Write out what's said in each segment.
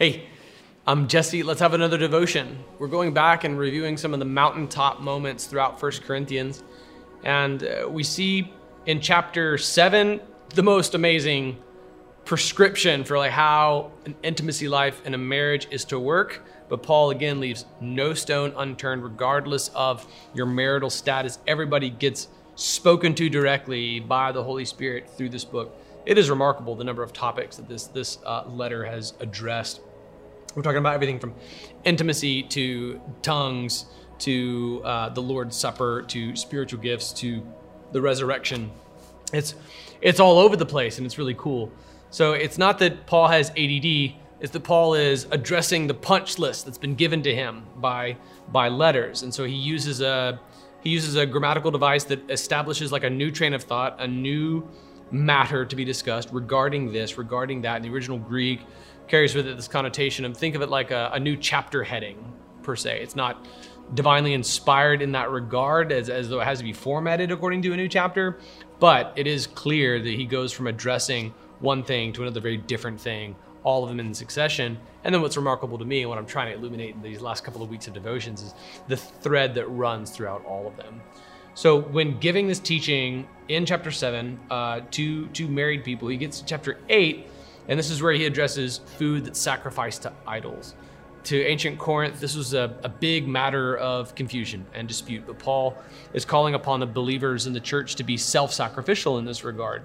Hey, I'm Jesse. Let's have another devotion. We're going back and reviewing some of the mountaintop moments throughout First Corinthians. And uh, we see in chapter 7 the most amazing prescription for like how an intimacy life in a marriage is to work. But Paul again leaves no stone unturned regardless of your marital status. Everybody gets spoken to directly by the Holy Spirit through this book. It is remarkable the number of topics that this this uh, letter has addressed we're talking about everything from intimacy to tongues to uh, the Lord's Supper to spiritual gifts to the resurrection. It's it's all over the place and it's really cool. So it's not that Paul has ADD, it's that Paul is addressing the punch list that's been given to him by by letters. And so he uses a he uses a grammatical device that establishes like a new train of thought, a new matter to be discussed regarding this, regarding that in the original Greek carries with it this connotation of think of it like a, a new chapter heading per se. It's not divinely inspired in that regard as, as though it has to be formatted according to a new chapter, but it is clear that he goes from addressing one thing to another very different thing, all of them in succession. And then what's remarkable to me and what I'm trying to illuminate in these last couple of weeks of devotions is the thread that runs throughout all of them. So when giving this teaching in chapter seven uh, to to married people, he gets to chapter eight and this is where he addresses food that's sacrificed to idols. To ancient Corinth, this was a, a big matter of confusion and dispute, but Paul is calling upon the believers in the church to be self sacrificial in this regard,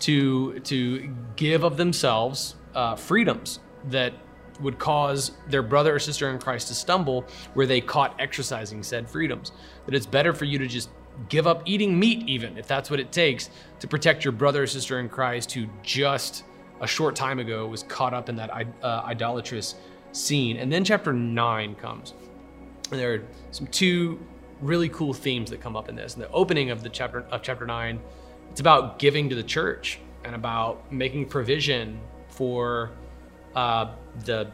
to, to give of themselves uh, freedoms that would cause their brother or sister in Christ to stumble where they caught exercising said freedoms. That it's better for you to just give up eating meat, even if that's what it takes, to protect your brother or sister in Christ who just a short time ago was caught up in that uh, idolatrous scene. And then chapter nine comes. And there are some two really cool themes that come up in this. In the opening of the chapter of chapter nine, it's about giving to the church and about making provision for uh, the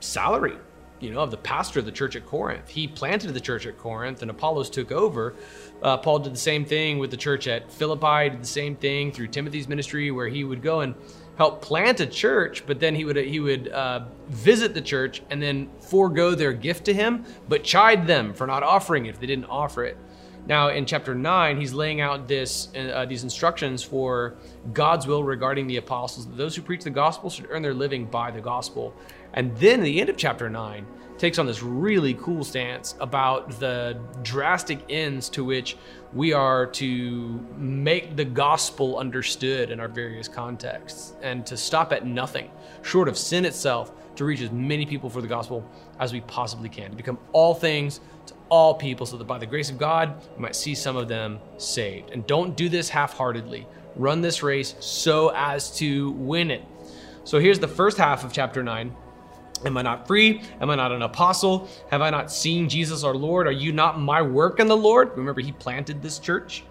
salary, you know, of the pastor of the church at Corinth. He planted the church at Corinth, and Apollos took over. Uh, Paul did the same thing with the church at Philippi. Did the same thing through Timothy's ministry, where he would go and help plant a church, but then he would he would uh, visit the church and then forego their gift to him, but chide them for not offering it if they didn't offer it. Now in chapter nine, he's laying out this uh, these instructions for God's will regarding the apostles. Those who preach the gospel should earn their living by the gospel. And then at the end of chapter nine, takes on this really cool stance about the drastic ends to which we are to make the gospel understood in our various contexts and to stop at nothing short of sin itself to reach as many people for the gospel as we possibly can, to become all things to all people so that by the grace of God, we might see some of them saved. And don't do this half heartedly. Run this race so as to win it. So here's the first half of chapter 9 Am I not free? Am I not an apostle? Have I not seen Jesus our Lord? Are you not my work in the Lord? Remember, he planted this church.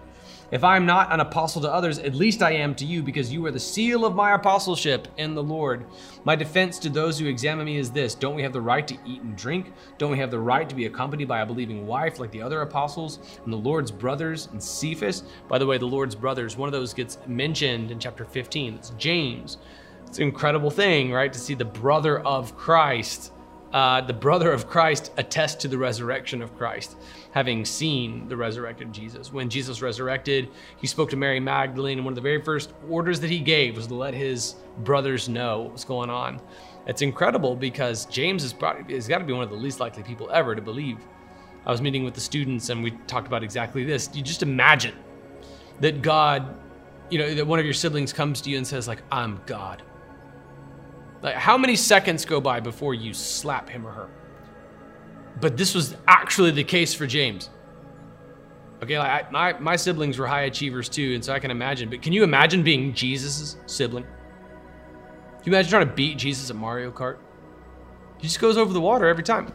If I am not an apostle to others, at least I am to you, because you are the seal of my apostleship in the Lord. My defense to those who examine me is this Don't we have the right to eat and drink? Don't we have the right to be accompanied by a believing wife like the other apostles and the Lord's brothers and Cephas? By the way, the Lord's brothers, one of those gets mentioned in chapter 15. It's James. It's an incredible thing, right? To see the brother of Christ, uh, the brother of Christ attest to the resurrection of Christ, having seen the resurrected Jesus. When Jesus resurrected, he spoke to Mary Magdalene, and one of the very first orders that he gave was to let his brothers know what was going on. It's incredible because James is probably, has got to be one of the least likely people ever to believe. I was meeting with the students and we talked about exactly this. You just imagine that God, you know, that one of your siblings comes to you and says, like, I'm God. Like, how many seconds go by before you slap him or her? But this was actually the case for James. Okay, like I, my, my siblings were high achievers too, and so I can imagine. But can you imagine being Jesus' sibling? Can you imagine trying to beat Jesus at Mario Kart? He just goes over the water every time.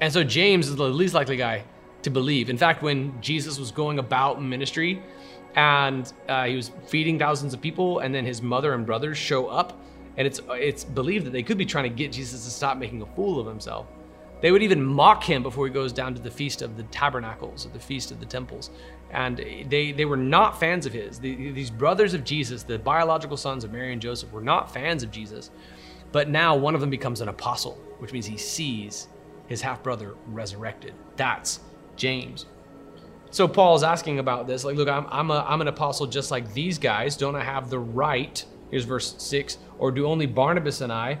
And so James is the least likely guy to believe. In fact, when Jesus was going about ministry and uh, he was feeding thousands of people, and then his mother and brothers show up and it's it's believed that they could be trying to get Jesus to stop making a fool of himself. They would even mock him before he goes down to the feast of the tabernacles, or the feast of the temples, and they they were not fans of his. The, these brothers of Jesus, the biological sons of Mary and Joseph, were not fans of Jesus. But now one of them becomes an apostle, which means he sees his half brother resurrected. That's James. So Paul is asking about this. Like, look, I'm, I'm, a, I'm an apostle just like these guys. Don't I have the right? Here's verse 6 Or do only Barnabas and I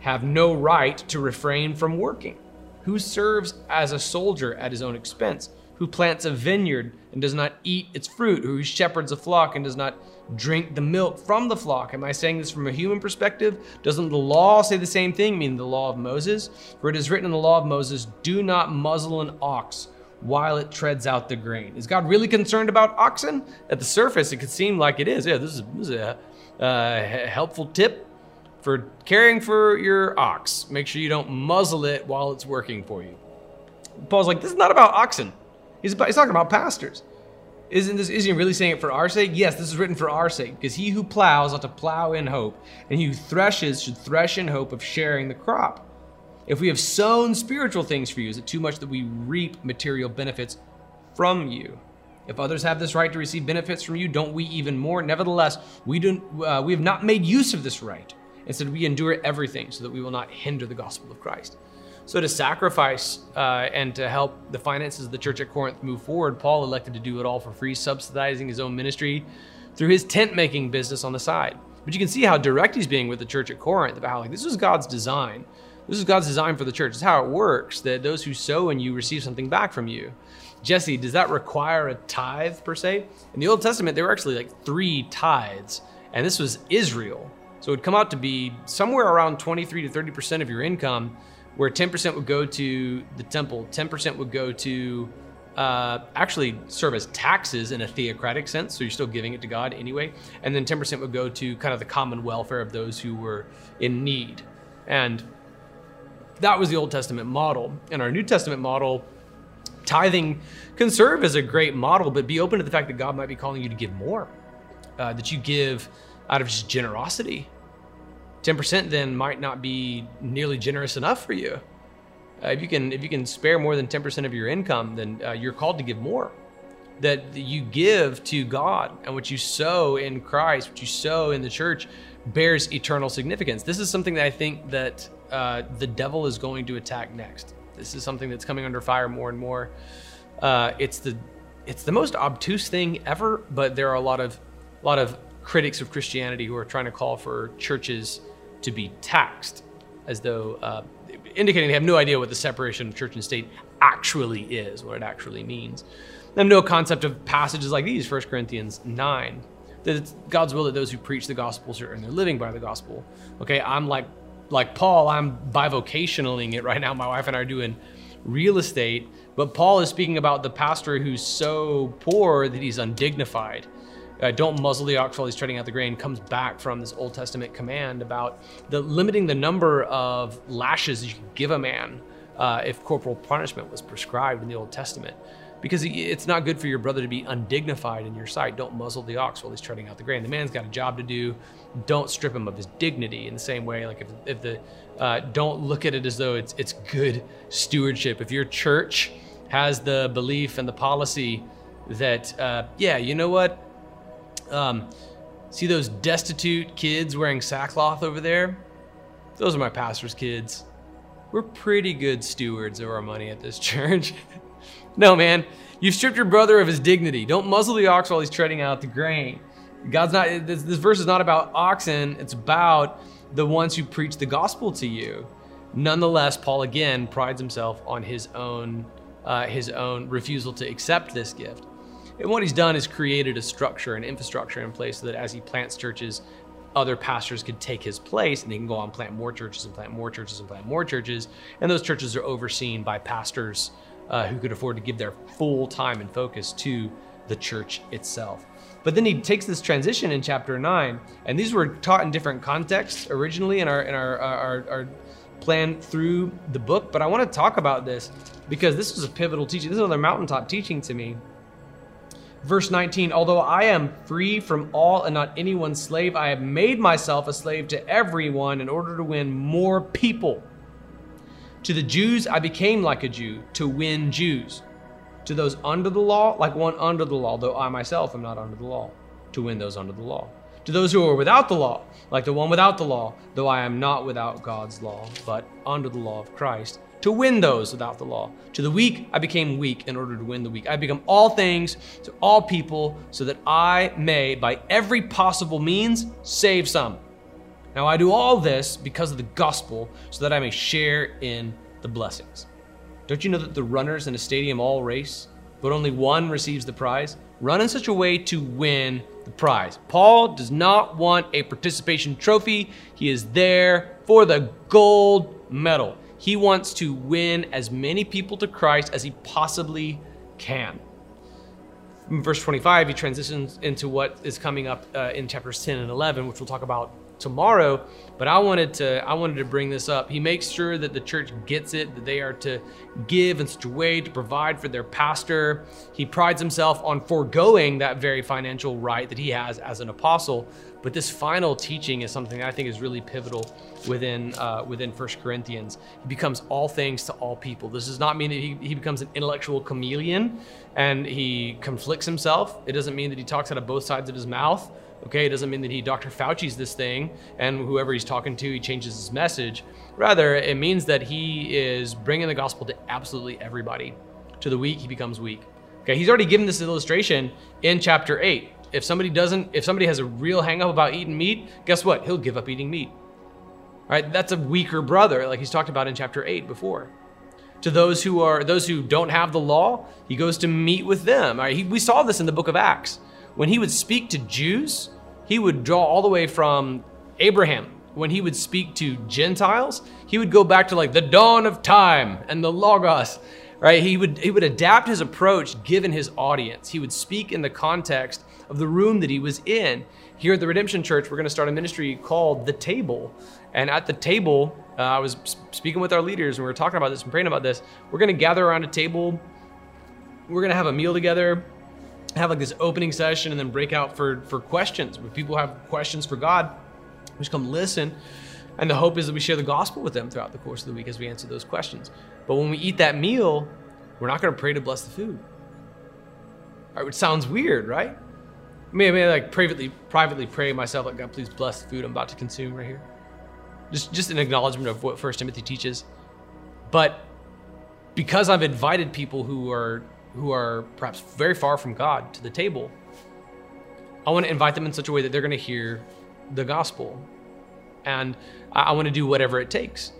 have no right to refrain from working? Who serves as a soldier at his own expense? Who plants a vineyard and does not eat its fruit? Who shepherds a flock and does not drink the milk from the flock? Am I saying this from a human perspective? Doesn't the law say the same thing, meaning the law of Moses? For it is written in the law of Moses, do not muzzle an ox while it treads out the grain. Is God really concerned about oxen? At the surface, it could seem like it is. Yeah, this is, this is a uh, helpful tip for caring for your ox. Make sure you don't muzzle it while it's working for you. Paul's like, this is not about oxen. He's, about, he's talking about pastors. Isn't this? Isn't he really saying it for our sake? Yes, this is written for our sake, because he who plows ought to plow in hope, and he who threshes should thresh in hope of sharing the crop. If we have sown spiritual things for you, is it too much that we reap material benefits from you? If others have this right to receive benefits from you, don't we even more? Nevertheless, we, do, uh, we have not made use of this right. Instead, we endure everything so that we will not hinder the gospel of Christ. So, to sacrifice uh, and to help the finances of the church at Corinth move forward, Paul elected to do it all for free, subsidizing his own ministry through his tent making business on the side. But you can see how direct he's being with the church at Corinth about how like this was God's design. This is God's design for the church. It's how it works that those who sow in you receive something back from you. Jesse, does that require a tithe per se? In the Old Testament, there were actually like three tithes, and this was Israel. So it would come out to be somewhere around 23 to 30% of your income, where 10% would go to the temple, 10% would go to uh, actually serve as taxes in a theocratic sense, so you're still giving it to God anyway, and then 10% would go to kind of the common welfare of those who were in need. And that was the Old Testament model. And our New Testament model, tithing can serve as a great model, but be open to the fact that God might be calling you to give more, uh, that you give out of just generosity. 10% then might not be nearly generous enough for you. Uh, if you can if you can spare more than 10% of your income, then uh, you're called to give more. That you give to God and what you sow in Christ, what you sow in the church, bears eternal significance. This is something that I think that uh, the devil is going to attack next. This is something that's coming under fire more and more. Uh, it's the it's the most obtuse thing ever, but there are a lot of a lot of critics of Christianity who are trying to call for churches to be taxed, as though uh, indicating they have no idea what the separation of church and state actually is, what it actually means. They have no concept of passages like these, 1 Corinthians 9, that it's God's will that those who preach the gospel should earn their living by the gospel. Okay, I'm like like Paul, I'm bivocationaling it right now. My wife and I are doing real estate, but Paul is speaking about the pastor who's so poor that he's undignified. Uh, don't muzzle the ox while he's treading out the grain comes back from this Old Testament command about the limiting the number of lashes you can give a man uh, if corporal punishment was prescribed in the Old Testament because it's not good for your brother to be undignified in your sight. Don't muzzle the ox while he's treading out the grain. The man's got a job to do. Don't strip him of his dignity. In the same way, like if, if the uh, don't look at it as though it's it's good stewardship. If your church has the belief and the policy that uh, yeah, you know what, um, see those destitute kids wearing sackcloth over there? Those are my pastor's kids. We're pretty good stewards of our money at this church. No, man. You've stripped your brother of his dignity. Don't muzzle the ox while he's treading out the grain. God's not, this, this verse is not about oxen, it's about the ones who preach the gospel to you. Nonetheless, Paul again prides himself on his own, uh, his own refusal to accept this gift. And what he's done is created a structure, an infrastructure in place so that as he plants churches, other pastors could take his place and he can go on and plant more churches and plant more churches and plant more churches. And those churches are overseen by pastors uh, who could afford to give their full time and focus to the church itself. But then he takes this transition in chapter nine, and these were taught in different contexts originally in our in our our, our plan through the book. But I want to talk about this because this was a pivotal teaching. This is another mountaintop teaching to me. Verse 19, although I am free from all and not anyone's slave, I have made myself a slave to everyone in order to win more people. To the Jews, I became like a Jew to win Jews. To those under the law, like one under the law, though I myself am not under the law, to win those under the law. To those who are without the law, like the one without the law, though I am not without God's law, but under the law of Christ, to win those without the law. To the weak, I became weak in order to win the weak. I become all things to all people so that I may, by every possible means, save some. Now I do all this because of the gospel, so that I may share in the blessings. Don't you know that the runners in a stadium all race, but only one receives the prize? Run in such a way to win the prize. Paul does not want a participation trophy, he is there for the gold medal. He wants to win as many people to Christ as he possibly can. In verse 25, he transitions into what is coming up uh, in chapters 10 and 11, which we'll talk about tomorrow but i wanted to i wanted to bring this up. He makes sure that the church gets it that they are to give in such a way to provide for their pastor. He prides himself on foregoing that very financial right that he has as an apostle. But this final teaching is something i think is really pivotal within uh, within first corinthians. He becomes all things to all people. This does not mean that he, he becomes an intellectual chameleon and he conflicts himself. It doesn't mean that he talks out of both sides of his mouth Okay, it doesn't mean that he Dr. Fauci's this thing and whoever he's talking to, he changes his message. Rather, it means that he is bringing the gospel to absolutely everybody. To the weak, he becomes weak. Okay, he's already given this illustration in chapter 8. If somebody doesn't, if somebody has a real hangup about eating meat, guess what? He'll give up eating meat. All right, that's a weaker brother, like he's talked about in chapter 8 before to those who are those who don't have the law he goes to meet with them all right he, we saw this in the book of acts when he would speak to jews he would draw all the way from Abraham. When he would speak to Gentiles, he would go back to like the dawn of time and the Logos, right? He would he would adapt his approach given his audience. He would speak in the context of the room that he was in. Here at the Redemption Church, we're going to start a ministry called The Table. And at the table, uh, I was speaking with our leaders and we were talking about this and praying about this. We're going to gather around a table. We're going to have a meal together have like this opening session and then break out for for questions. When people have questions for God, we just come listen. And the hope is that we share the gospel with them throughout the course of the week as we answer those questions. But when we eat that meal, we're not going to pray to bless the food. All right, which sounds weird, right? I mean, I mean, like privately, privately pray myself, like God, please bless the food I'm about to consume right here. Just, just an acknowledgement of what First Timothy teaches. But because I've invited people who are who are perhaps very far from God to the table, I want to invite them in such a way that they're going to hear the gospel. And I, want to do whatever it takes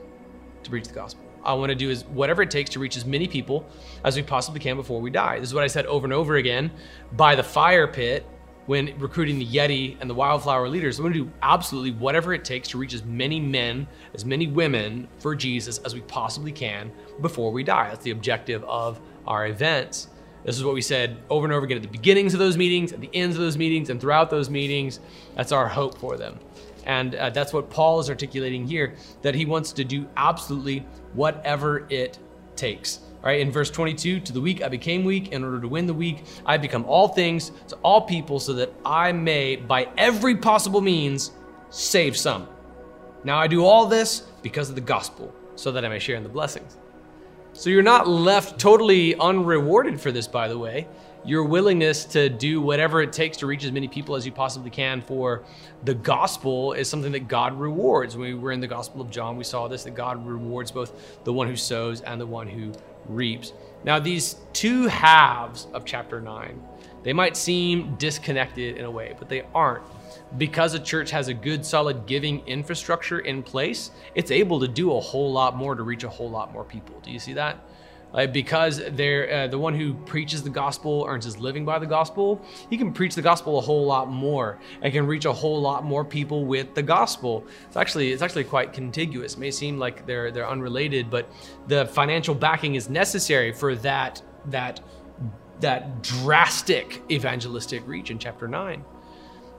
to preach the gospel. I want to do is whatever it takes to reach as many people as we possibly can before we die. This is what I said over and over again by the fire pit when recruiting the Yeti and the Wildflower leaders. Going to do absolutely whatever it takes to reach as many men, as many women for Jesus as we possibly can before we die. That's the objective of our events. This is what we said over and over again at the beginnings of those meetings, at the ends of those meetings, and throughout those meetings. That's our hope for them. And uh, that's what Paul is articulating here that he wants to do absolutely whatever it takes. All right, in verse 22, to the weak I became weak in order to win the weak. I become all things to all people so that I may, by every possible means, save some. Now I do all this because of the gospel, so that I may share in the blessings. So you're not left totally unrewarded for this, by the way. Your willingness to do whatever it takes to reach as many people as you possibly can for the gospel is something that God rewards. When we were in the Gospel of John, we saw this that God rewards both the one who sows and the one who reaps. Now, these two halves of chapter 9, they might seem disconnected in a way, but they aren't because a church has a good, solid giving infrastructure in place, it's able to do a whole lot more to reach a whole lot more people. Do you see that? Like because they're uh, the one who preaches the gospel earns his living by the gospel. He can preach the gospel a whole lot more and can reach a whole lot more people with the gospel. It's actually it's actually quite contiguous. It may seem like they're they're unrelated, but the financial backing is necessary for that that that drastic evangelistic reach in chapter nine.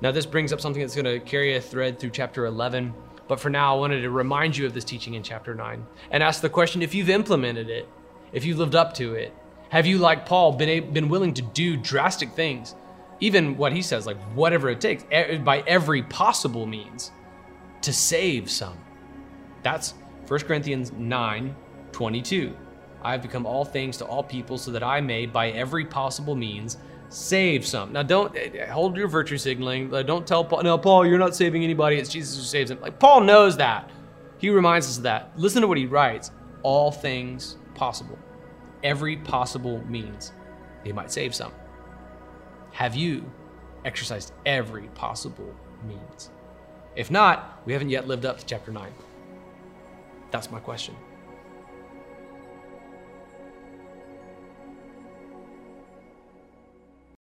Now, this brings up something that's going to carry a thread through chapter 11. But for now, I wanted to remind you of this teaching in chapter 9 and ask the question if you've implemented it, if you've lived up to it. Have you, like Paul, been, been willing to do drastic things? Even what he says, like whatever it takes, by every possible means, to save some. That's 1 Corinthians 9 22. I have become all things to all people so that I may, by every possible means, save some. Now, don't eh, hold your virtue signaling. Don't tell Paul, no, Paul, you're not saving anybody. It's Jesus who saves him. Like, Paul knows that. He reminds us of that. Listen to what he writes all things possible, every possible means. They might save some. Have you exercised every possible means? If not, we haven't yet lived up to chapter 9. That's my question.